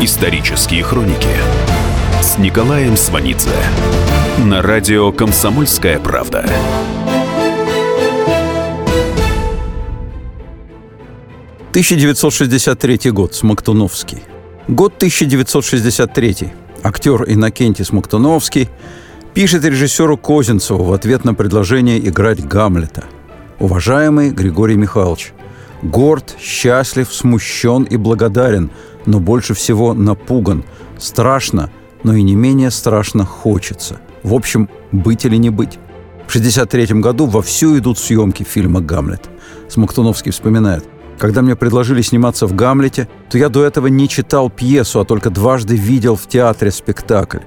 Исторические хроники с Николаем Сванидзе на радио «Комсомольская правда». «1963 год. Смоктуновский. Год 1963. Актер Иннокентий Смоктуновский пишет режиссеру Козинцеву в ответ на предложение играть Гамлета. «Уважаемый Григорий Михайлович, горд, счастлив, смущен и благодарен, но больше всего напуган. Страшно, но и не менее страшно хочется. В общем, быть или не быть. В 1963 году вовсю идут съемки фильма «Гамлет». Смоктуновский вспоминает. Когда мне предложили сниматься в «Гамлете», то я до этого не читал пьесу, а только дважды видел в театре спектакль.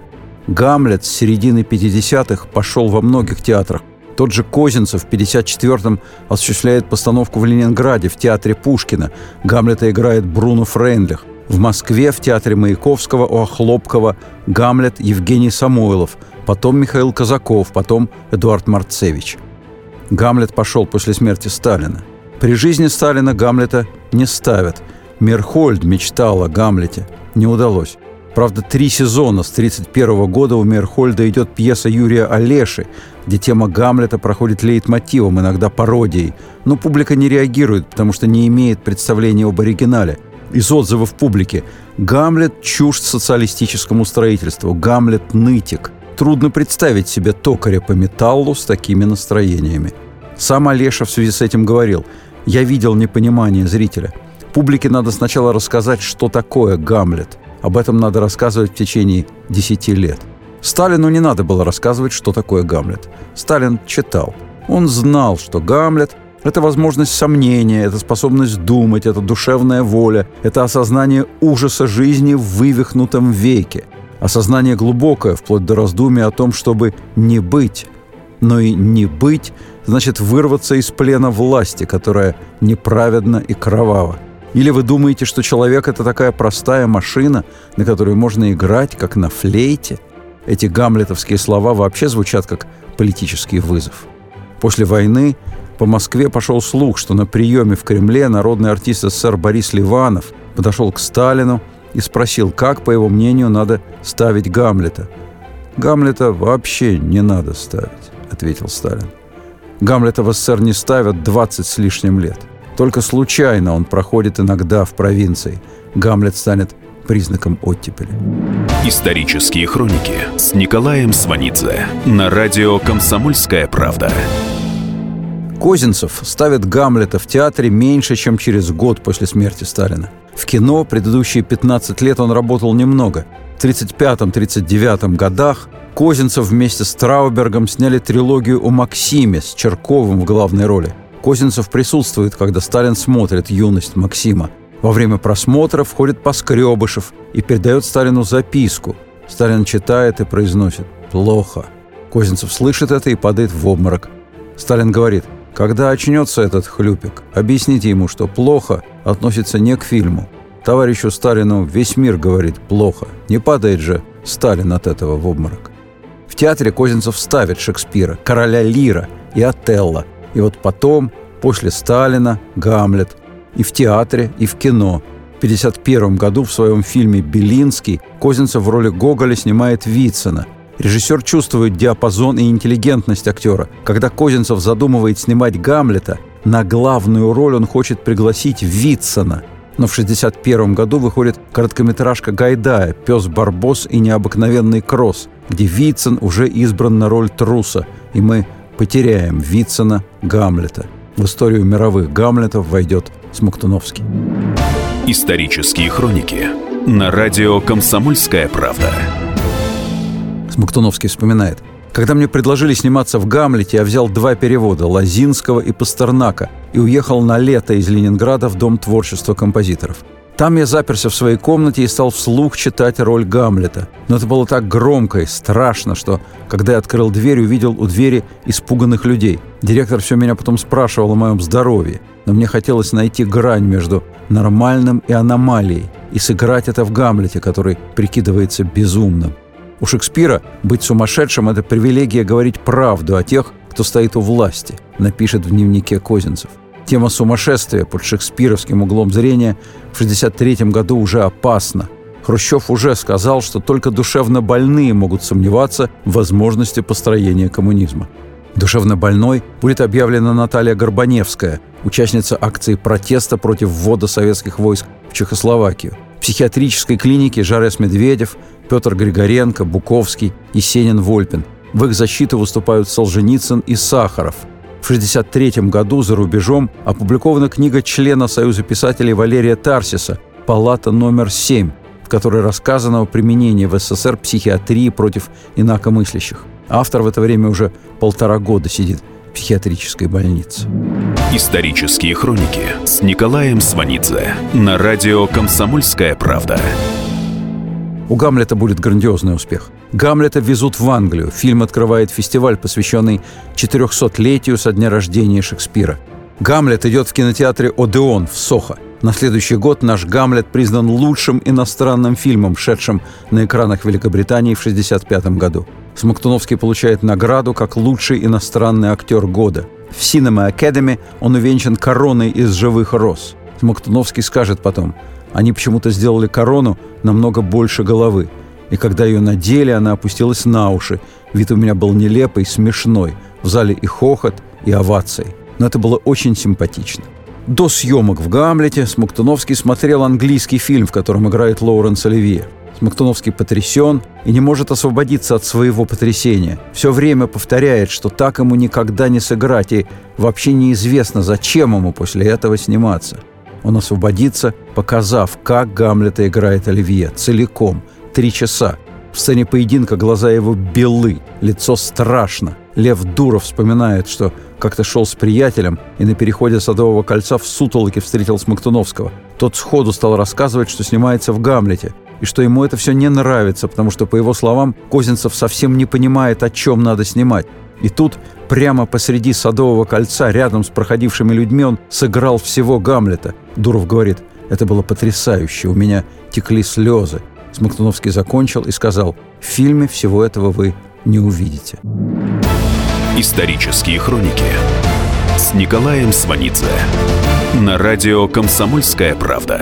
«Гамлет» с середины 50-х пошел во многих театрах. Тот же Козинцев в 54-м осуществляет постановку в Ленинграде в театре Пушкина. Гамлета играет Бруно Фрейндлих. В Москве в театре Маяковского у Охлопкова Гамлет Евгений Самойлов, потом Михаил Казаков, потом Эдуард Марцевич. Гамлет пошел после смерти Сталина. При жизни Сталина Гамлета не ставят. Мерхольд мечтал о Гамлете. Не удалось. Правда, три сезона с 1931 года у Мерхольда идет пьеса Юрия Олеши, где тема Гамлета проходит лейтмотивом, иногда пародией. Но публика не реагирует, потому что не имеет представления об оригинале. Из отзывов публики «Гамлет – чушь социалистическому строительству», «Гамлет – нытик». Трудно представить себе токаря по металлу с такими настроениями. Сам Олеша в связи с этим говорил «Я видел непонимание зрителя. Публике надо сначала рассказать, что такое Гамлет. Об этом надо рассказывать в течение 10 лет. Сталину не надо было рассказывать, что такое Гамлет. Сталин читал. Он знал, что Гамлет – это возможность сомнения, это способность думать, это душевная воля, это осознание ужаса жизни в вывихнутом веке, осознание глубокое, вплоть до раздумия о том, чтобы не быть. Но и не быть – значит вырваться из плена власти, которая неправедна и кровава. Или вы думаете, что человек – это такая простая машина, на которую можно играть, как на флейте? Эти гамлетовские слова вообще звучат как политический вызов. После войны по Москве пошел слух, что на приеме в Кремле народный артист СССР Борис Ливанов подошел к Сталину и спросил, как, по его мнению, надо ставить Гамлета. «Гамлета вообще не надо ставить», — ответил Сталин. «Гамлета в СССР не ставят 20 с лишним лет. Только случайно он проходит иногда в провинции. Гамлет станет признаком оттепели. Исторические хроники с Николаем Сванидзе на радио «Комсомольская правда». Козинцев ставит Гамлета в театре меньше, чем через год после смерти Сталина. В кино предыдущие 15 лет он работал немного. В 1935-1939 годах Козинцев вместе с Траубергом сняли трилогию о Максиме с Черковым в главной роли. Козинцев присутствует, когда Сталин смотрит «Юность Максима». Во время просмотра входит Поскребышев и передает Сталину записку. Сталин читает и произносит «плохо». Козинцев слышит это и падает в обморок. Сталин говорит «когда очнется этот хлюпик, объясните ему, что плохо относится не к фильму. Товарищу Сталину весь мир говорит плохо. Не падает же Сталин от этого в обморок». В театре Козинцев ставит Шекспира, короля Лира и Отелло – и вот потом, после Сталина, Гамлет. И в театре, и в кино. В 1951 году в своем фильме «Белинский» Козинцев в роли Гоголя снимает Вицина. Режиссер чувствует диапазон и интеллигентность актера. Когда Козинцев задумывает снимать Гамлета, на главную роль он хочет пригласить Вицина. Но в 1961 году выходит короткометражка Гайдая «Пес Барбос и необыкновенный кросс», где Вицин уже избран на роль труса, и мы потеряем Вицина, Гамлета. В историю мировых Гамлетов войдет Смоктуновский. Исторические хроники на радио «Комсомольская правда». Смоктуновский вспоминает. Когда мне предложили сниматься в «Гамлете», я взял два перевода – Лазинского и Пастернака, и уехал на лето из Ленинграда в Дом творчества композиторов – там я заперся в своей комнате и стал вслух читать роль Гамлета. Но это было так громко и страшно, что, когда я открыл дверь, увидел у двери испуганных людей. Директор все меня потом спрашивал о моем здоровье. Но мне хотелось найти грань между нормальным и аномалией и сыграть это в Гамлете, который прикидывается безумным. У Шекспира быть сумасшедшим – это привилегия говорить правду о тех, кто стоит у власти, напишет в дневнике Козинцев. Тема сумасшествия под шекспировским углом зрения в 1963 году уже опасна. Хрущев уже сказал, что только душевно больные могут сомневаться в возможности построения коммунизма. Душевно больной будет объявлена Наталья Горбаневская, участница акции протеста против ввода советских войск в Чехословакию. В психиатрической клинике Жарес Медведев, Петр Григоренко, Буковский, Есенин Вольпин. В их защиту выступают Солженицын и Сахаров. В 1963 году за рубежом опубликована книга члена Союза писателей Валерия Тарсиса «Палата номер 7», в которой рассказано о применении в СССР психиатрии против инакомыслящих. Автор в это время уже полтора года сидит в психиатрической больнице. Исторические хроники с Николаем Сванидзе на радио «Комсомольская правда». У Гамлета будет грандиозный успех. Гамлета везут в Англию. Фильм открывает фестиваль, посвященный 400-летию со дня рождения Шекспира. Гамлет идет в кинотеатре «Одеон» в Сохо. На следующий год наш «Гамлет» признан лучшим иностранным фильмом, шедшим на экранах Великобритании в 1965 году. Смоктуновский получает награду как лучший иностранный актер года. В Cinema Academy он увенчан короной из живых роз. Смоктуновский скажет потом, они почему-то сделали корону намного больше головы. И когда ее надели, она опустилась на уши. Вид у меня был нелепый, смешной. В зале и хохот, и овации. Но это было очень симпатично. До съемок в «Гамлете» Смоктуновский смотрел английский фильм, в котором играет Лоуренс Оливье. Смоктуновский потрясен и не может освободиться от своего потрясения. Все время повторяет, что так ему никогда не сыграть, и вообще неизвестно, зачем ему после этого сниматься. Он освободится, показав, как Гамлета играет Оливье, целиком, три часа. В сцене поединка глаза его белы, лицо страшно. Лев Дуров вспоминает, что как-то шел с приятелем и на переходе Садового кольца в сутолоке встретил Смоктуновского. Тот сходу стал рассказывать, что снимается в «Гамлете», и что ему это все не нравится, потому что, по его словам, Козинцев совсем не понимает, о чем надо снимать. И тут, прямо посреди Садового кольца, рядом с проходившими людьми, он сыграл всего Гамлета. Дуров говорит, это было потрясающе, у меня текли слезы. Смоктуновский закончил и сказал, в фильме всего этого вы не увидите. Исторические хроники с Николаем Сванидзе на радио «Комсомольская правда».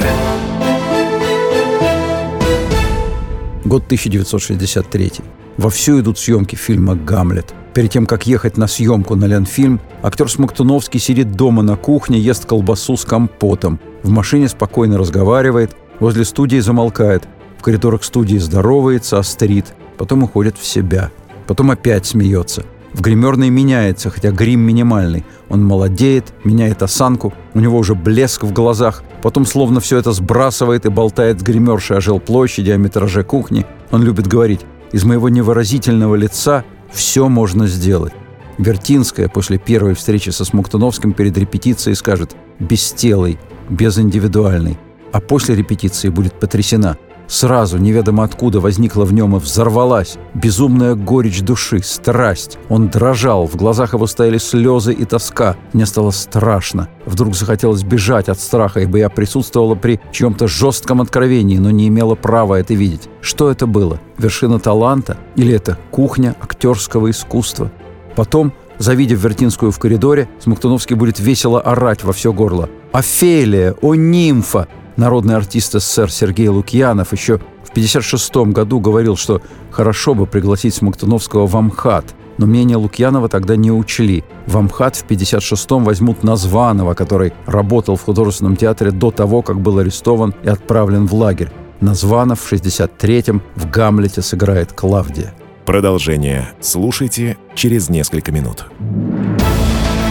Год 1963. Вовсю идут съемки фильма «Гамлет». Перед тем, как ехать на съемку на Ленфильм, актер Смоктуновский сидит дома на кухне, ест колбасу с компотом. В машине спокойно разговаривает, возле студии замолкает. В коридорах студии здоровается, острит, потом уходит в себя. Потом опять смеется – в гримерной меняется, хотя грим минимальный. Он молодеет, меняет осанку, у него уже блеск в глазах. Потом словно все это сбрасывает и болтает с гримершей о жилплощади, о метраже кухни. Он любит говорить «Из моего невыразительного лица все можно сделать». Вертинская после первой встречи со Смоктуновским перед репетицией скажет «бестелый, безиндивидуальный», а после репетиции будет потрясена – Сразу, неведомо откуда, возникла в нем и взорвалась безумная горечь души, страсть. Он дрожал, в глазах его стояли слезы и тоска. Мне стало страшно. Вдруг захотелось бежать от страха, ибо я присутствовала при чьем-то жестком откровении, но не имела права это видеть. Что это было? Вершина таланта? Или это кухня актерского искусства? Потом Завидев Вертинскую в коридоре, Смоктуновский будет весело орать во все горло. «Офелия! О, нимфа! Народный артист СССР Сергей Лукьянов еще в 1956 году говорил, что хорошо бы пригласить Смоктуновского в Амхат, но мнение Лукьянова тогда не учли. В Амхат в 1956-м возьмут Названова, который работал в художественном театре до того, как был арестован и отправлен в лагерь. Названов в 63-м в «Гамлете» сыграет Клавдия. Продолжение слушайте через несколько минут.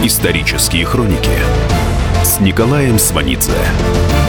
Исторические хроники с Николаем Сванидзе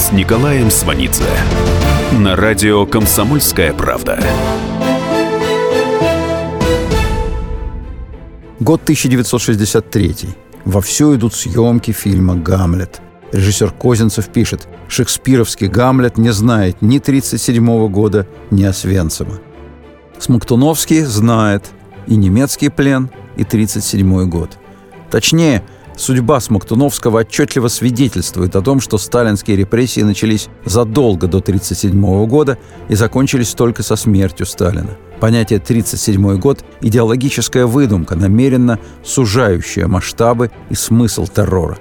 с Николаем Сванидзе на радио «Комсомольская правда». Год 1963. Вовсю идут съемки фильма «Гамлет». Режиссер Козинцев пишет, шекспировский «Гамлет» не знает ни 1937 года, ни Освенцима. Смоктуновский знает и немецкий плен, и 1937 год. Точнее, судьба Смоктуновского отчетливо свидетельствует о том, что сталинские репрессии начались задолго до 1937 года и закончились только со смертью Сталина. Понятие «1937 год» – идеологическая выдумка, намеренно сужающая масштабы и смысл террора.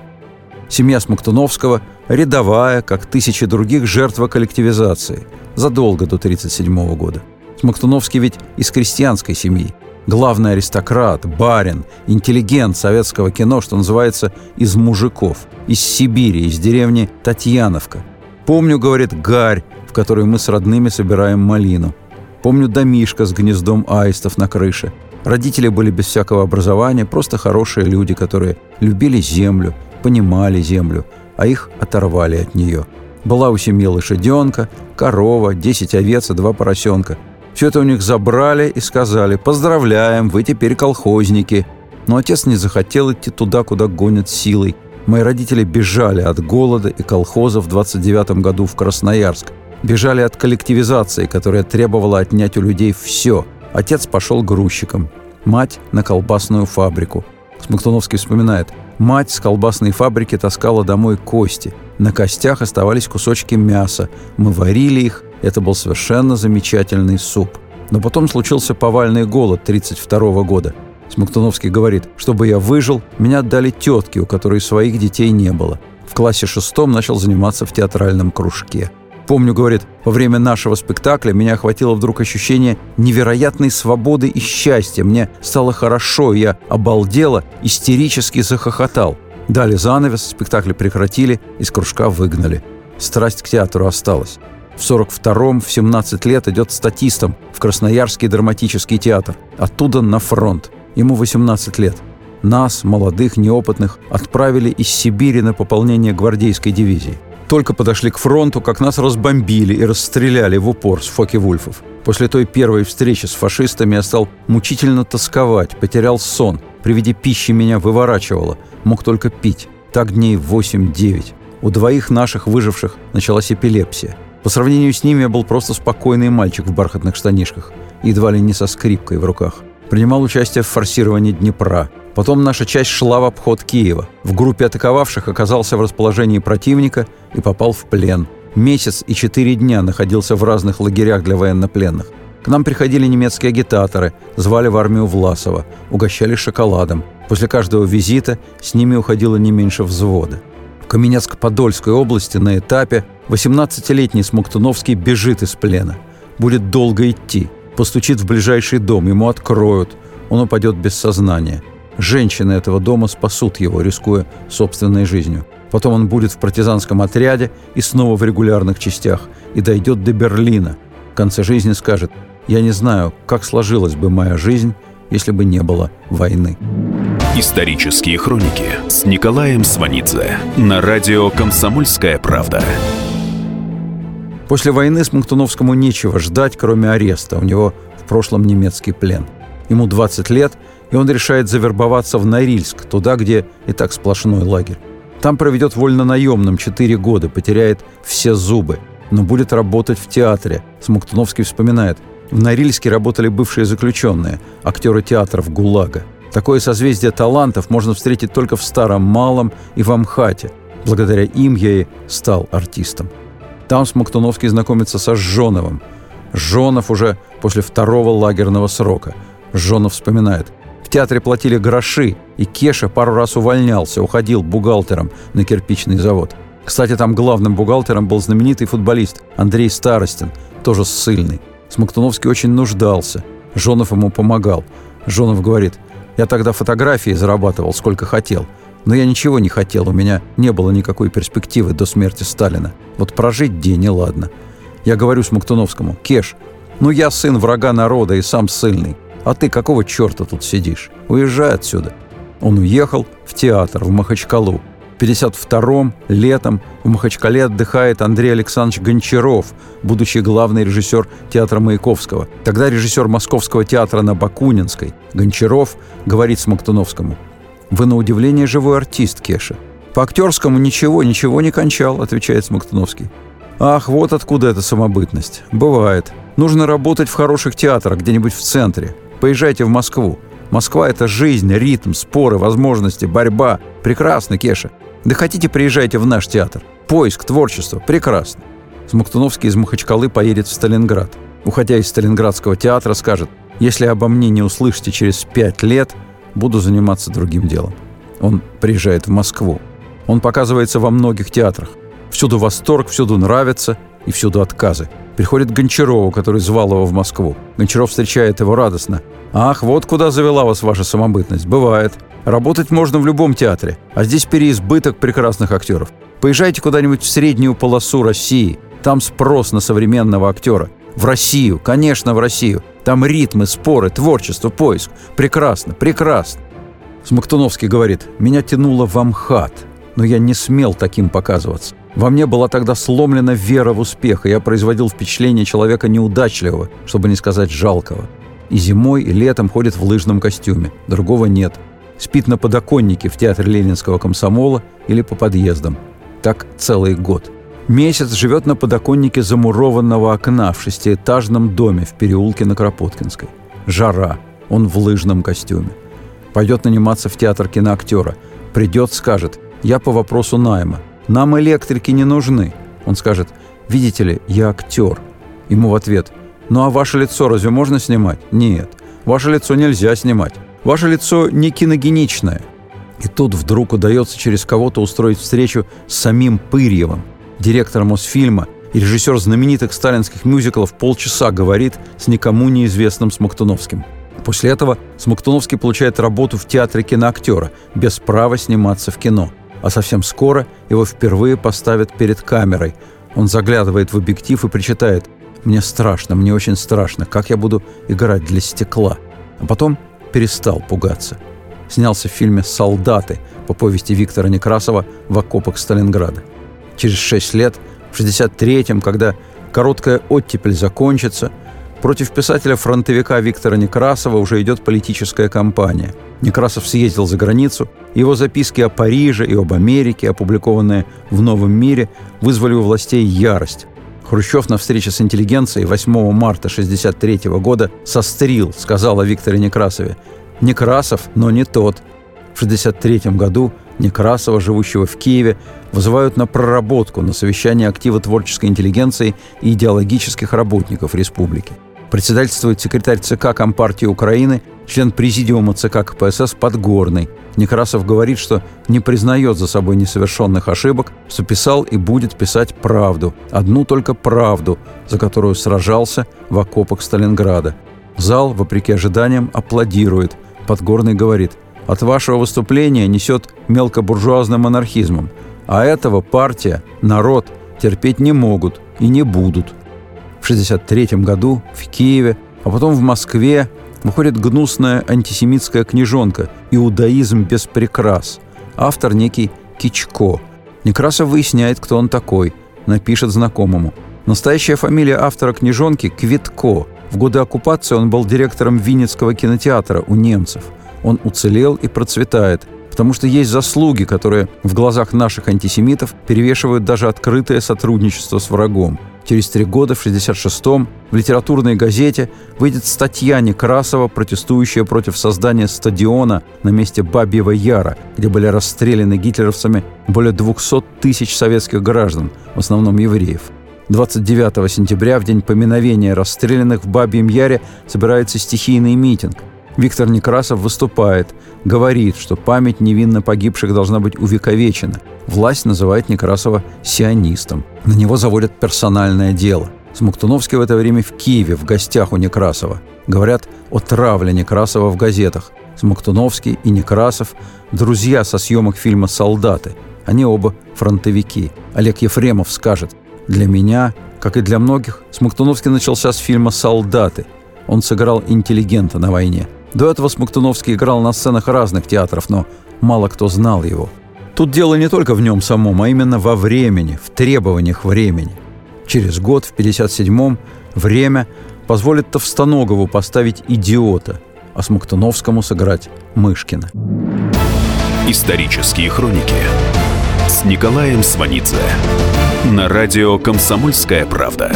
Семья Смоктуновского – рядовая, как тысячи других, жертва коллективизации, задолго до 1937 года. Смоктуновский ведь из крестьянской семьи – главный аристократ, барин, интеллигент советского кино, что называется, из мужиков, из Сибири, из деревни Татьяновка. Помню, говорит, гарь, в которой мы с родными собираем малину. Помню домишко с гнездом аистов на крыше. Родители были без всякого образования, просто хорошие люди, которые любили землю, понимали землю, а их оторвали от нее. Была у семьи лошаденка, корова, 10 овец и два поросенка – все это у них забрали и сказали «Поздравляем, вы теперь колхозники». Но отец не захотел идти туда, куда гонят силой. Мои родители бежали от голода и колхоза в 29 году в Красноярск. Бежали от коллективизации, которая требовала отнять у людей все. Отец пошел грузчиком, мать – на колбасную фабрику. Смоктуновский вспоминает, мать с колбасной фабрики таскала домой кости. На костях оставались кусочки мяса. Мы варили их, это был совершенно замечательный суп. Но потом случился повальный голод 1932 года. Смоктуновский говорит, чтобы я выжил, меня отдали тетке, у которой своих детей не было. В классе шестом начал заниматься в театральном кружке. Помню, говорит, во время нашего спектакля меня охватило вдруг ощущение невероятной свободы и счастья. Мне стало хорошо, я обалдело, истерически захохотал. Дали занавес, спектакль прекратили, из кружка выгнали. Страсть к театру осталась. В 42-м в 17 лет идет статистом в Красноярский драматический театр. Оттуда на фронт. Ему 18 лет. Нас, молодых, неопытных, отправили из Сибири на пополнение гвардейской дивизии. Только подошли к фронту, как нас разбомбили и расстреляли в упор с Фоки-Вульфов. После той первой встречи с фашистами я стал мучительно тосковать, потерял сон. При виде пищи меня выворачивало. Мог только пить. Так дней 8-9. У двоих наших выживших началась эпилепсия. По сравнению с ними я был просто спокойный мальчик в бархатных штанишках, едва ли не со скрипкой в руках. Принимал участие в форсировании Днепра. Потом наша часть шла в обход Киева. В группе атаковавших оказался в расположении противника и попал в плен. Месяц и четыре дня находился в разных лагерях для военнопленных. К нам приходили немецкие агитаторы, звали в армию Власова, угощали шоколадом. После каждого визита с ними уходило не меньше взвода. Каменецк-Подольской области на этапе 18-летний Смоктуновский бежит из плена. Будет долго идти. Постучит в ближайший дом, ему откроют. Он упадет без сознания. Женщины этого дома спасут его, рискуя собственной жизнью. Потом он будет в партизанском отряде и снова в регулярных частях. И дойдет до Берлина. В конце жизни скажет «Я не знаю, как сложилась бы моя жизнь, если бы не было войны». Исторические хроники с Николаем Сванидзе на радио «Комсомольская правда». После войны Смоктуновскому нечего ждать, кроме ареста. У него в прошлом немецкий плен. Ему 20 лет, и он решает завербоваться в Норильск, туда, где и так сплошной лагерь. Там проведет вольно-наемным 4 года, потеряет все зубы, но будет работать в театре. Смоктуновский вспоминает. В Норильске работали бывшие заключенные, актеры театров ГУЛАГа. Такое созвездие талантов можно встретить только в Старом Малом и в Амхате. Благодаря им я и стал артистом. Там Смоктуновский знакомится со Жжоновым. Жжонов уже после второго лагерного срока. Жжонов вспоминает. В театре платили гроши, и Кеша пару раз увольнялся, уходил бухгалтером на кирпичный завод. Кстати, там главным бухгалтером был знаменитый футболист Андрей Старостин, тоже ссыльный. Смоктуновский очень нуждался. Жонов ему помогал. Жонов говорит – я тогда фотографии зарабатывал сколько хотел. Но я ничего не хотел, у меня не было никакой перспективы до смерти Сталина. Вот прожить день и ладно. Я говорю Смоктуновскому, «Кеш, ну я сын врага народа и сам ссыльный. А ты какого черта тут сидишь? Уезжай отсюда». Он уехал в театр в Махачкалу. 1952-м, летом, в Махачкале отдыхает Андрей Александрович Гончаров, будущий главный режиссер театра Маяковского. Тогда режиссер Московского театра на Бакунинской. Гончаров говорит Смоктуновскому. «Вы на удивление живой артист, Кеша. По актерскому ничего, ничего не кончал, отвечает Смоктуновский. Ах, вот откуда эта самобытность. Бывает. Нужно работать в хороших театрах, где-нибудь в центре. Поезжайте в Москву. Москва – это жизнь, ритм, споры, возможности, борьба. Прекрасно, Кеша. Да хотите, приезжайте в наш театр. Поиск, творчество. Прекрасно. Смоктуновский из Махачкалы поедет в Сталинград. Уходя из Сталинградского театра, скажет, если обо мне не услышите через пять лет, буду заниматься другим делом. Он приезжает в Москву. Он показывается во многих театрах. Всюду восторг, всюду нравится и всюду отказы. Приходит Гончарову, который звал его в Москву. Гончаров встречает его радостно. «Ах, вот куда завела вас ваша самобытность. Бывает. Работать можно в любом театре, а здесь переизбыток прекрасных актеров. Поезжайте куда-нибудь в среднюю полосу России. Там спрос на современного актера. В Россию, конечно, в Россию. Там ритмы, споры, творчество, поиск. Прекрасно, прекрасно. Смоктуновский говорит, меня тянуло в Амхат, но я не смел таким показываться. Во мне была тогда сломлена вера в успех, и я производил впечатление человека неудачливого, чтобы не сказать жалкого. И зимой, и летом ходит в лыжном костюме, другого нет. Спит на подоконнике в театре Ленинского комсомола или по подъездам. Так целый год. Месяц живет на подоконнике замурованного окна в шестиэтажном доме в переулке на Кропоткинской. Жара. Он в лыжном костюме. Пойдет наниматься в театр киноактера. Придет, скажет, я по вопросу найма. Нам электрики не нужны. Он скажет, видите ли, я актер. Ему в ответ, ну а ваше лицо разве можно снимать? Нет. Ваше лицо нельзя снимать. Ваше лицо не киногеничное. И тут вдруг удается через кого-то устроить встречу с самим Пырьевым, директор Мосфильма и режиссер знаменитых сталинских мюзиклов полчаса говорит с никому неизвестным Смоктуновским. После этого Смоктуновский получает работу в театре киноактера, без права сниматься в кино. А совсем скоро его впервые поставят перед камерой. Он заглядывает в объектив и причитает «Мне страшно, мне очень страшно, как я буду играть для стекла?» А потом перестал пугаться. Снялся в фильме «Солдаты» по повести Виктора Некрасова «В окопах Сталинграда» через 6 лет, в 63-м, когда короткая оттепель закончится, против писателя-фронтовика Виктора Некрасова уже идет политическая кампания. Некрасов съездил за границу, его записки о Париже и об Америке, опубликованные в «Новом мире», вызвали у властей ярость. Хрущев на встрече с интеллигенцией 8 марта 1963 года сострил, сказал о Викторе Некрасове. «Некрасов, но не тот». В 1963 году Некрасова, живущего в Киеве, вызывают на проработку на совещание актива творческой интеллигенции и идеологических работников республики. Председательствует секретарь ЦК Компартии Украины, член президиума ЦК КПСС Подгорный. Некрасов говорит, что не признает за собой несовершенных ошибок, что писал и будет писать правду, одну только правду, за которую сражался в окопах Сталинграда. Зал, вопреки ожиданиям, аплодирует. Подгорный говорит – от вашего выступления несет мелкобуржуазным монархизмом, а этого партия, народ терпеть не могут и не будут. В 1963 году в Киеве, а потом в Москве выходит гнусная антисемитская книжонка «Иудаизм без прикрас». Автор некий Кичко. Некрасов выясняет, кто он такой, напишет знакомому. Настоящая фамилия автора книжонки – Квитко. В годы оккупации он был директором Винницкого кинотеатра у немцев – он уцелел и процветает, потому что есть заслуги, которые в глазах наших антисемитов перевешивают даже открытое сотрудничество с врагом. Через три года, в 1966-м, в литературной газете выйдет статья Некрасова, протестующая против создания стадиона на месте Бабьего Яра, где были расстреляны гитлеровцами более 200 тысяч советских граждан, в основном евреев. 29 сентября, в день поминовения расстрелянных в Бабьем Яре, собирается стихийный митинг. Виктор Некрасов выступает, говорит, что память невинно погибших должна быть увековечена. Власть называет Некрасова сионистом. На него заводят персональное дело. Смоктуновский в это время в Киеве, в гостях у Некрасова. Говорят о травле Некрасова в газетах. Смоктуновский и Некрасов – друзья со съемок фильма «Солдаты». Они оба фронтовики. Олег Ефремов скажет, «Для меня, как и для многих, Смоктуновский начался с фильма «Солдаты». Он сыграл интеллигента на войне – до этого Смоктуновский играл на сценах разных театров, но мало кто знал его. Тут дело не только в нем самом, а именно во времени, в требованиях времени. Через год, в 57-м, время позволит Товстоногову поставить «Идиота», а Смоктуновскому сыграть Мышкина. Исторические хроники с Николаем Сванидзе на радио «Комсомольская правда».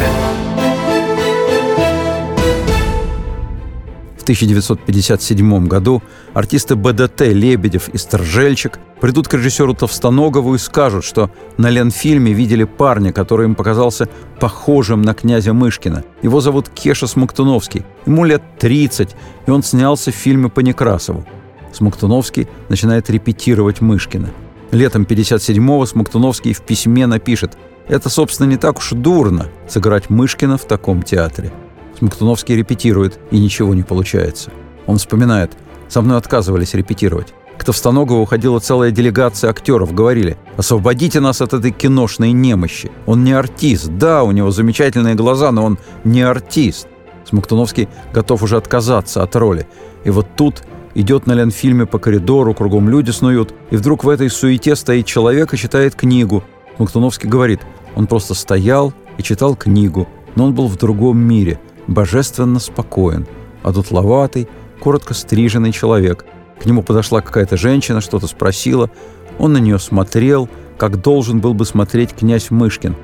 В 1957 году артисты БДТ Лебедев и Сторжельчик придут к режиссеру Товстоногову и скажут, что на Ленфильме видели парня, который им показался похожим на князя Мышкина. Его зовут Кеша Смоктуновский. Ему лет 30, и он снялся в фильме по Некрасову. Смоктуновский начинает репетировать Мышкина. Летом 57-го Смоктуновский в письме напишет «Это, собственно, не так уж дурно сыграть Мышкина в таком театре». Смоктуновский репетирует, и ничего не получается. Он вспоминает «Со мной отказывались репетировать. К Товстоногову уходила целая делегация актеров. Говорили, освободите нас от этой киношной немощи. Он не артист. Да, у него замечательные глаза, но он не артист. Смоктуновский готов уже отказаться от роли. И вот тут идет на Ленфильме по коридору, кругом люди снуют, и вдруг в этой суете стоит человек и читает книгу. Смоктуновский говорит, он просто стоял и читал книгу, но он был в другом мире, божественно спокоен, а дутловатый, коротко стриженный человек. К нему подошла какая-то женщина, что-то спросила. Он на нее смотрел, как должен был бы смотреть князь Мышкин.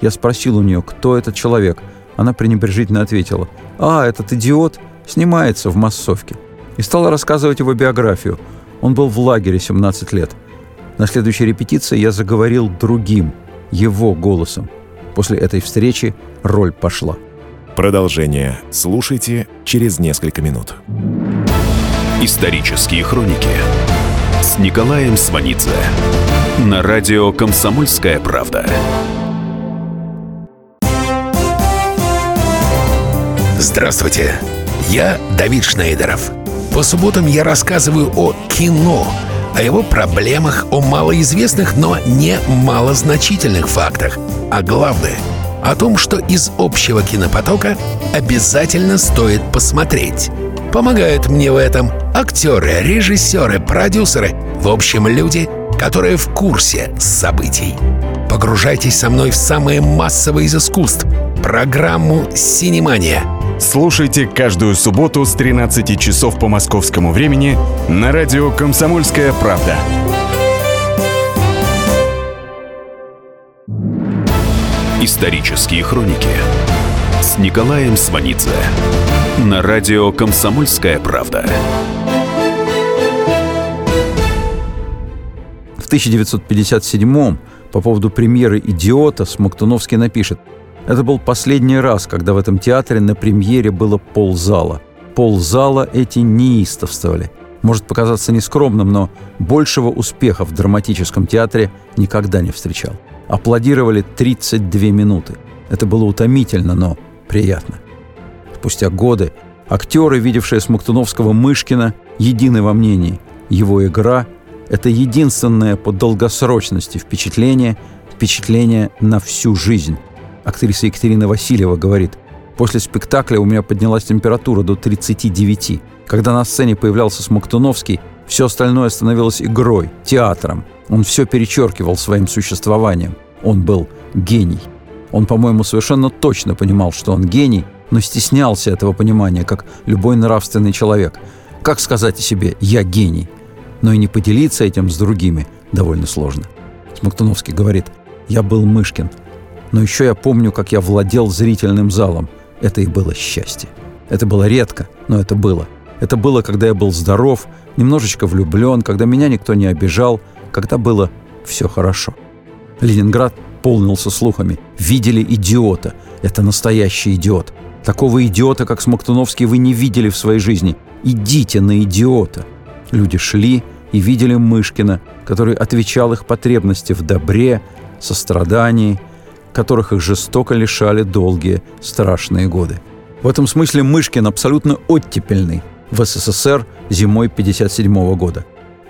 Я спросил у нее, кто этот человек. Она пренебрежительно ответила, «А, этот идиот снимается в массовке» и стала рассказывать его биографию. Он был в лагере 17 лет. На следующей репетиции я заговорил другим, его голосом. После этой встречи роль пошла. Продолжение слушайте через несколько минут. Исторические хроники с Николаем Сванидзе на радио «Комсомольская правда». Здравствуйте, я Давид Шнейдеров – по субботам я рассказываю о кино, о его проблемах, о малоизвестных, но не малозначительных фактах. А главное — о том, что из общего кинопотока обязательно стоит посмотреть. Помогают мне в этом актеры, режиссеры, продюсеры, в общем, люди, которые в курсе событий. Погружайтесь со мной в самые массовые из искусств — программу «Синемания» — Слушайте каждую субботу с 13 часов по московскому времени на радио «Комсомольская правда». Исторические хроники с Николаем Сванидзе на радио «Комсомольская правда». В 1957 по поводу премьеры «Идиота» Смоктуновский напишет – это был последний раз, когда в этом театре на премьере было ползала. Ползала эти неистовствовали. Может показаться нескромным, но большего успеха в драматическом театре никогда не встречал. Аплодировали 32 минуты. Это было утомительно, но приятно. Спустя годы актеры, видевшие Смоктуновского Мышкина, едины во мнении. Его игра – это единственное по долгосрочности впечатление, впечатление на всю жизнь – Актриса Екатерина Васильева говорит, «После спектакля у меня поднялась температура до 39. Когда на сцене появлялся Смоктуновский, все остальное становилось игрой, театром. Он все перечеркивал своим существованием. Он был гений. Он, по-моему, совершенно точно понимал, что он гений, но стеснялся этого понимания, как любой нравственный человек. Как сказать о себе «я гений»? Но и не поделиться этим с другими довольно сложно. Смоктуновский говорит «Я был Мышкин, но еще я помню, как я владел зрительным залом. Это и было счастье. Это было редко, но это было. Это было, когда я был здоров, немножечко влюблен, когда меня никто не обижал, когда было все хорошо. Ленинград полнился слухами. Видели идиота. Это настоящий идиот. Такого идиота, как Смоктуновский, вы не видели в своей жизни. Идите на идиота. Люди шли и видели Мышкина, который отвечал их потребности в добре, сострадании – которых их жестоко лишали долгие, страшные годы. В этом смысле Мышкин абсолютно оттепельный в СССР зимой 1957 года.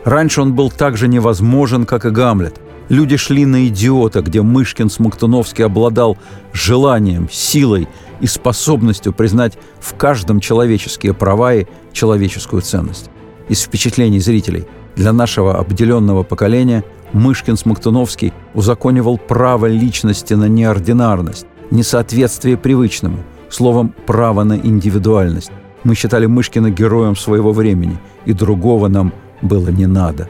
Раньше он был так же невозможен, как и Гамлет. Люди шли на идиота, где Мышкин Смоктуновский обладал желанием, силой и способностью признать в каждом человеческие права и человеческую ценность. Из впечатлений зрителей для нашего обделенного поколения Мышкин-Смоктуновский узаконивал право личности на неординарность, несоответствие привычному, словом, право на индивидуальность. Мы считали Мышкина героем своего времени, и другого нам было не надо.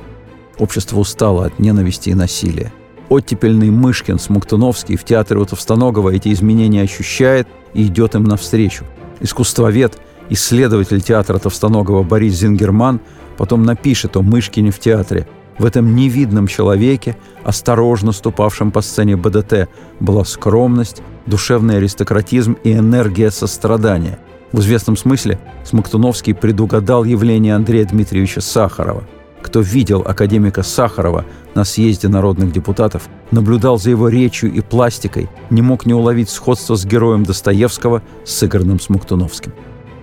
Общество устало от ненависти и насилия. Оттепельный Мышкин, Смоктуновский в театре у Товстоногова эти изменения ощущает и идет им навстречу. Искусствовед, исследователь театра Товстоногова Борис Зингерман потом напишет о Мышкине в театре. В этом невидном человеке, осторожно ступавшем по сцене БДТ, была скромность, душевный аристократизм и энергия сострадания. В известном смысле Смоктуновский предугадал явление Андрея Дмитриевича Сахарова. Кто видел академика Сахарова на съезде народных депутатов, наблюдал за его речью и пластикой, не мог не уловить сходство с героем Достоевского сыгранным Смоктуновским.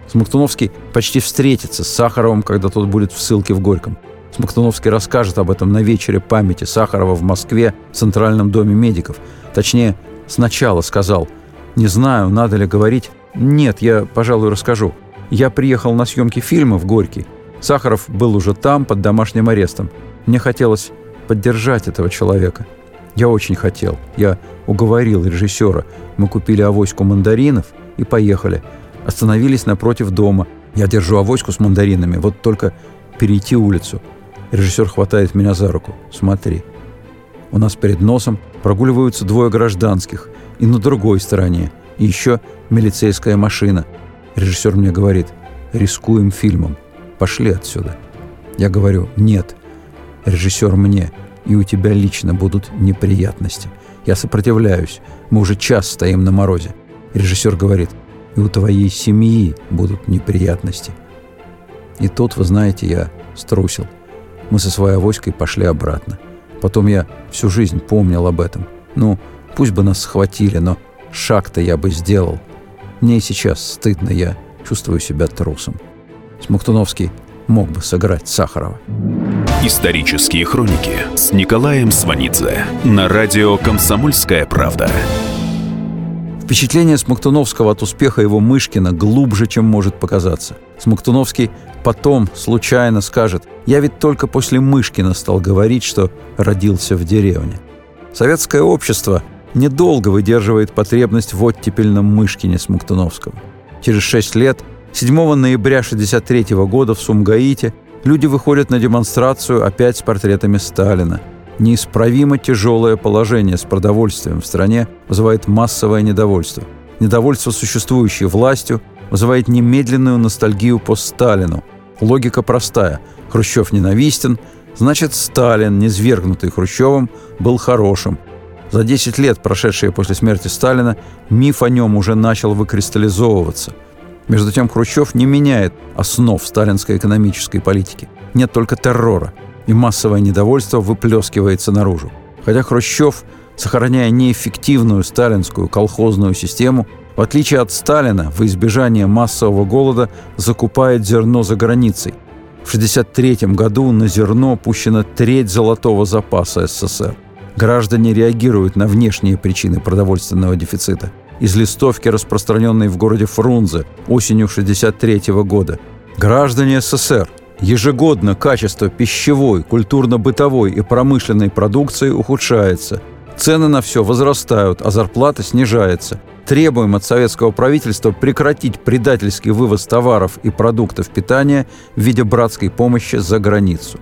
Смоктуновский почти встретится с Сахаровым, когда тот будет в ссылке в Горьком. Смоктуновский расскажет об этом на вечере памяти Сахарова в Москве в Центральном доме медиков. Точнее, сначала сказал «Не знаю, надо ли говорить». «Нет, я, пожалуй, расскажу. Я приехал на съемки фильма в Горький. Сахаров был уже там, под домашним арестом. Мне хотелось поддержать этого человека. Я очень хотел. Я уговорил режиссера. Мы купили авоську мандаринов и поехали. Остановились напротив дома. Я держу авоську с мандаринами. Вот только перейти улицу. Режиссер хватает меня за руку. Смотри. У нас перед носом прогуливаются двое гражданских. И на другой стороне. И еще милицейская машина. Режиссер мне говорит, рискуем фильмом. Пошли отсюда. Я говорю, нет. Режиссер мне, и у тебя лично будут неприятности. Я сопротивляюсь. Мы уже час стоим на морозе. Режиссер говорит, и у твоей семьи будут неприятности. И тут, вы знаете, я струсил. Мы со своей авоськой пошли обратно. Потом я всю жизнь помнил об этом. Ну, пусть бы нас схватили, но шаг-то я бы сделал. Мне и сейчас стыдно, я чувствую себя трусом. Смоктуновский мог бы сыграть Сахарова. Исторические хроники с Николаем Сванидзе на радио «Комсомольская правда». Впечатление Смоктуновского от успеха его Мышкина глубже, чем может показаться. Смоктуновский потом случайно скажет «Я ведь только после Мышкина стал говорить, что родился в деревне». Советское общество недолго выдерживает потребность в оттепельном Мышкине Смоктуновского. Через шесть лет 7 ноября 1963 года в Сумгаите люди выходят на демонстрацию опять с портретами Сталина. Неисправимо тяжелое положение с продовольствием в стране вызывает массовое недовольство. Недовольство существующей властью вызывает немедленную ностальгию по Сталину. Логика простая. Хрущев ненавистен, значит Сталин, низвергнутый Хрущевым, был хорошим. За 10 лет, прошедшие после смерти Сталина, миф о нем уже начал выкристаллизовываться – между тем Хрущев не меняет основ сталинской экономической политики. Нет только террора, и массовое недовольство выплескивается наружу. Хотя Хрущев, сохраняя неэффективную сталинскую колхозную систему, в отличие от Сталина, во избежание массового голода закупает зерно за границей. В 1963 году на зерно пущена треть золотого запаса СССР. Граждане реагируют на внешние причины продовольственного дефицита из листовки, распространенной в городе Фрунзе осенью 1963 года. Граждане СССР, ежегодно качество пищевой, культурно-бытовой и промышленной продукции ухудшается. Цены на все возрастают, а зарплата снижается. Требуем от советского правительства прекратить предательский вывоз товаров и продуктов питания в виде братской помощи за границу.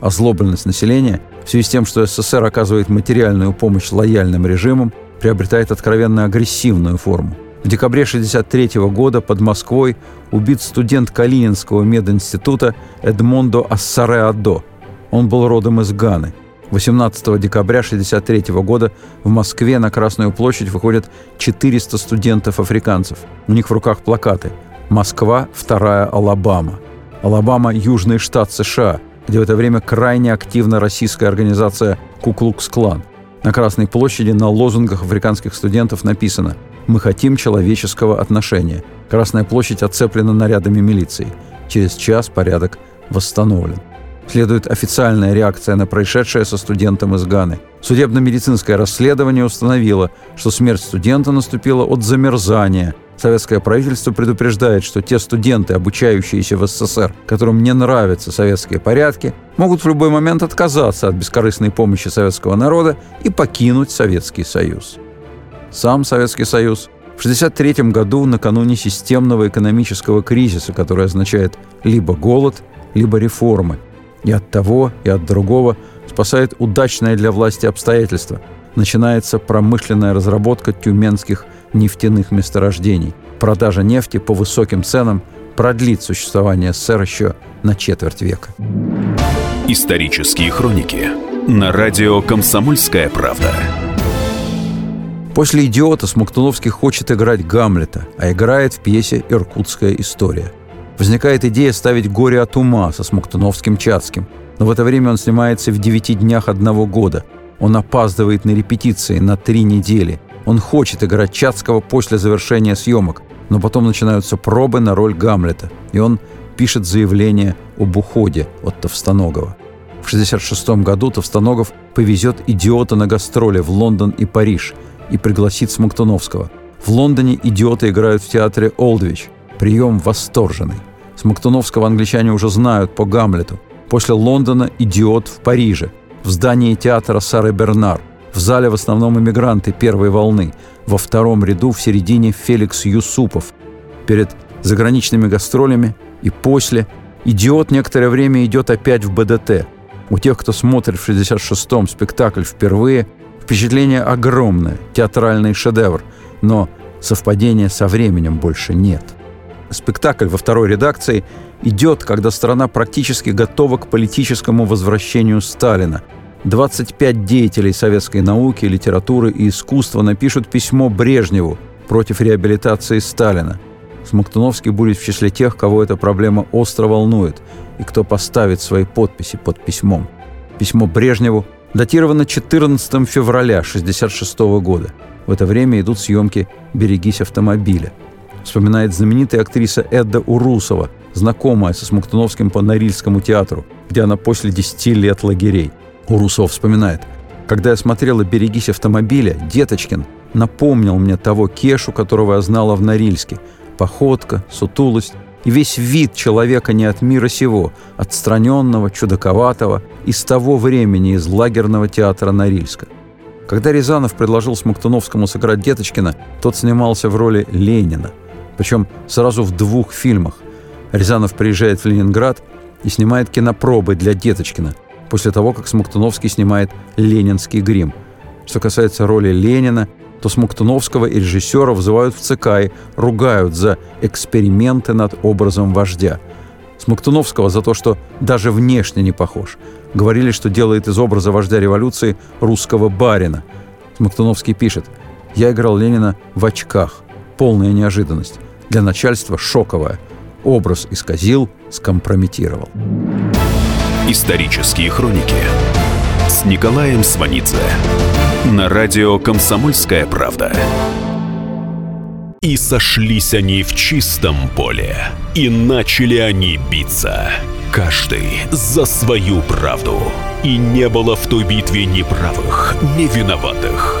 Озлобленность населения в связи с тем, что СССР оказывает материальную помощь лояльным режимам, приобретает откровенно агрессивную форму. В декабре 1963 года под Москвой убит студент Калининского мединститута Эдмондо Ассаре-Адо. Он был родом из Ганы. 18 декабря 1963 года в Москве на Красную площадь выходят 400 студентов-африканцев. У них в руках плакаты «Москва, вторая Алабама». Алабама – южный штат США, где в это время крайне активна российская организация «Куклукс-клан». На Красной площади на лозунгах африканских студентов написано «Мы хотим человеческого отношения». Красная площадь оцеплена нарядами милиции. Через час порядок восстановлен. Следует официальная реакция на происшедшее со студентом из Ганы. Судебно-медицинское расследование установило, что смерть студента наступила от замерзания – Советское правительство предупреждает, что те студенты, обучающиеся в СССР, которым не нравятся советские порядки, могут в любой момент отказаться от бескорыстной помощи советского народа и покинуть Советский Союз. Сам Советский Союз в 1963 году накануне системного экономического кризиса, который означает либо голод, либо реформы. И от того, и от другого спасает удачное для власти обстоятельство. Начинается промышленная разработка тюменских нефтяных месторождений. Продажа нефти по высоким ценам продлит существование СССР еще на четверть века. Исторические хроники на радио «Комсомольская правда». После «Идиота» Смоктуновский хочет играть Гамлета, а играет в пьесе «Иркутская история». Возникает идея ставить «Горе от ума» со Смоктуновским-Чацким, но в это время он снимается в девяти днях одного года. Он опаздывает на репетиции на три недели. Он хочет играть Чацкого после завершения съемок, но потом начинаются пробы на роль Гамлета, и он пишет заявление об уходе от Товстоногова. В 1966 году Товстоногов повезет «Идиота» на гастроли в Лондон и Париж – и пригласит Смоктуновского. В Лондоне идиоты играют в театре «Олдвич». Прием восторженный. Смоктуновского англичане уже знают по Гамлету. После Лондона «Идиот» в Париже. В здании театра Сары Бернар. В зале в основном иммигранты первой волны. Во втором ряду в середине Феликс Юсупов. Перед заграничными гастролями и после «Идиот» некоторое время идет опять в БДТ. У тех, кто смотрит в 66-м спектакль впервые, Впечатление огромное, театральный шедевр, но совпадения со временем больше нет. Спектакль во второй редакции идет, когда страна практически готова к политическому возвращению Сталина. 25 деятелей советской науки, литературы и искусства напишут письмо Брежневу против реабилитации Сталина. Смоктуновский будет в числе тех, кого эта проблема остро волнует и кто поставит свои подписи под письмом. Письмо Брежневу датировано 14 февраля 1966 года. В это время идут съемки «Берегись автомобиля». Вспоминает знаменитая актриса Эдда Урусова, знакомая со Смоктуновским по Норильскому театру, где она после 10 лет лагерей. Урусова вспоминает. «Когда я смотрела «Берегись автомобиля», Деточкин напомнил мне того Кешу, которого я знала в Норильске. Походка, сутулость, и весь вид человека не от мира сего, отстраненного, чудаковатого, из того времени, из лагерного театра Норильска. Когда Рязанов предложил Смоктуновскому сыграть Деточкина, тот снимался в роли Ленина. Причем сразу в двух фильмах. Рязанов приезжает в Ленинград и снимает кинопробы для Деточкина, после того, как Смоктуновский снимает «Ленинский грим». Что касается роли Ленина, то Смоктуновского и режиссера вызывают в ЦК и ругают за эксперименты над образом вождя. Смоктуновского за то, что даже внешне не похож. Говорили, что делает из образа вождя революции русского барина. Смоктуновский пишет «Я играл Ленина в очках. Полная неожиданность. Для начальства шоковая. Образ исказил, скомпрометировал». Исторические хроники с Николаем Сванидзе на радио «Комсомольская правда». И сошлись они в чистом поле, и начали они биться. Каждый за свою правду. И не было в той битве ни правых, ни виноватых.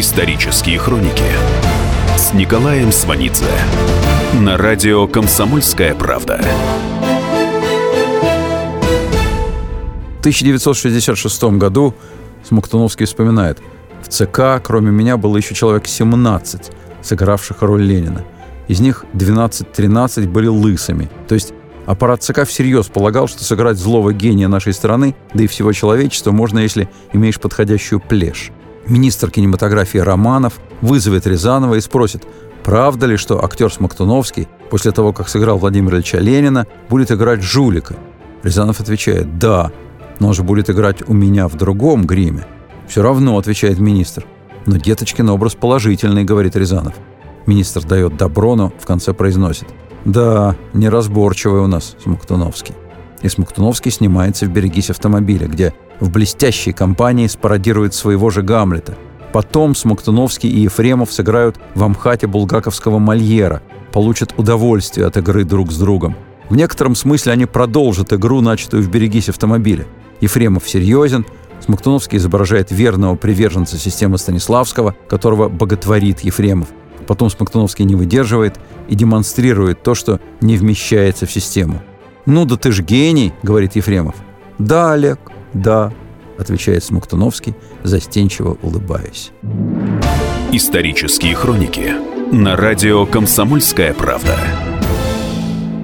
Исторические хроники с Николаем Сванидзе на радио «Комсомольская правда». В 1966 году Смоктуновский вспоминает, в ЦК кроме меня было еще человек 17, сыгравших роль Ленина. Из них 12-13 были лысыми. То есть аппарат ЦК всерьез полагал, что сыграть злого гения нашей страны, да и всего человечества, можно, если имеешь подходящую плешь министр кинематографии Романов вызовет Рязанова и спросит, правда ли, что актер Смоктуновский после того, как сыграл Владимира Ильича Ленина, будет играть жулика? Рязанов отвечает «да», но он же будет играть у меня в другом гриме. «Все равно», — отвечает министр. «Но Деточкин образ положительный», — говорит Рязанов. Министр дает добро, но в конце произносит. «Да, неразборчивый у нас Смоктуновский». И Смоктуновский снимается в «Берегись автомобиля», где в блестящей компании спародирует своего же Гамлета. Потом Смоктуновский и Ефремов сыграют в Амхате булгаковского Мольера, получат удовольствие от игры друг с другом. В некотором смысле они продолжат игру, начатую в «Берегись автомобиля». Ефремов серьезен, Смоктуновский изображает верного приверженца системы Станиславского, которого боготворит Ефремов. Потом Смоктуновский не выдерживает и демонстрирует то, что не вмещается в систему. «Ну да ты ж гений», — говорит Ефремов. «Да, Олег, да», — отвечает Смоктуновский, застенчиво улыбаясь. Исторические хроники на радио «Комсомольская правда».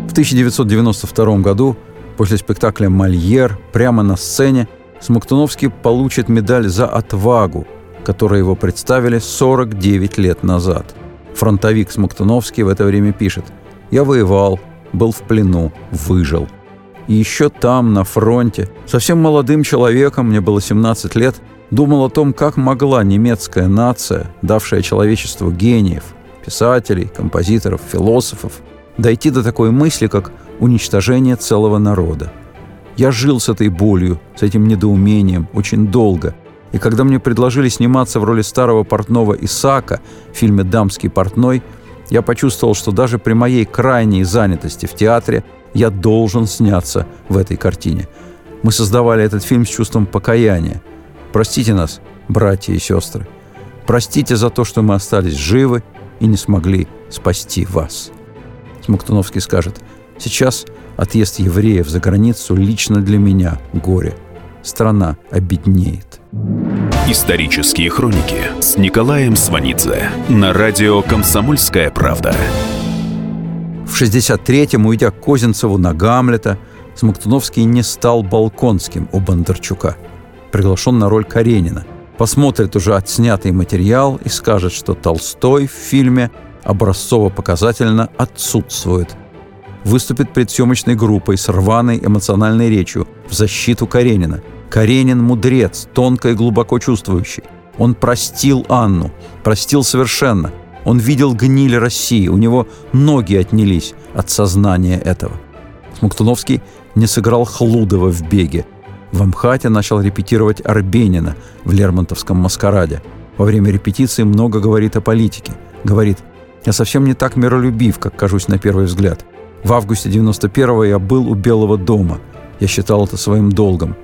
В 1992 году после спектакля «Мольер» прямо на сцене Смоктуновский получит медаль за отвагу, которой его представили 49 лет назад. Фронтовик Смоктуновский в это время пишет «Я воевал, был в плену, выжил. И еще там, на фронте, совсем молодым человеком, мне было 17 лет, думал о том, как могла немецкая нация, давшая человечеству гениев, писателей, композиторов, философов, дойти до такой мысли, как уничтожение целого народа. Я жил с этой болью, с этим недоумением очень долго. И когда мне предложили сниматься в роли старого портного Исаака в фильме «Дамский портной», я почувствовал, что даже при моей крайней занятости в театре я должен сняться в этой картине. Мы создавали этот фильм с чувством покаяния. Простите нас, братья и сестры. Простите за то, что мы остались живы и не смогли спасти вас. Смоктуновский скажет, сейчас отъезд евреев за границу лично для меня горе. Страна обеднеет. Исторические хроники с Николаем Сванидзе на радио «Комсомольская правда». В 63-м, уйдя к Козинцеву на Гамлета, Смоктуновский не стал Балконским у Бондарчука. Приглашен на роль Каренина. Посмотрит уже отснятый материал и скажет, что Толстой в фильме образцово-показательно отсутствует. Выступит пред съемочной группой с рваной эмоциональной речью в защиту Каренина – Каренин – мудрец, тонко и глубоко чувствующий. Он простил Анну, простил совершенно. Он видел гниль России, у него ноги отнялись от сознания этого. Смоктуновский не сыграл Хлудова в «Беге». В Амхате начал репетировать Арбенина в Лермонтовском «Маскараде». Во время репетиции много говорит о политике. Говорит, я совсем не так миролюбив, как кажусь на первый взгляд. В августе 91-го я был у Белого дома. Я считал это своим долгом.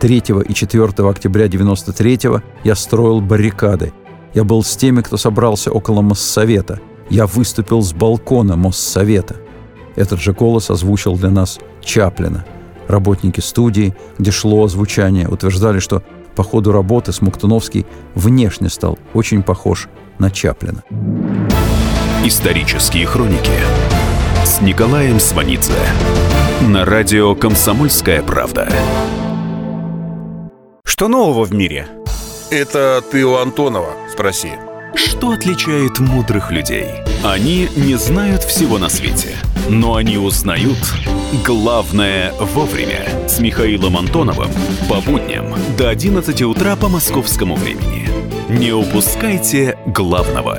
3 и 4 октября 93 я строил баррикады. Я был с теми, кто собрался около Моссовета. Я выступил с балкона Моссовета. Этот же голос озвучил для нас Чаплина. Работники студии, где шло озвучание, утверждали, что по ходу работы Смоктуновский внешне стал очень похож на Чаплина. Исторические хроники с Николаем Сванидзе на радио «Комсомольская правда». Что нового в мире? Это ты у Антонова спроси. Что отличает мудрых людей? Они не знают всего на свете, но они узнают главное вовремя. С Михаилом Антоновым по будням до 11 утра по московскому времени. Не упускайте главного.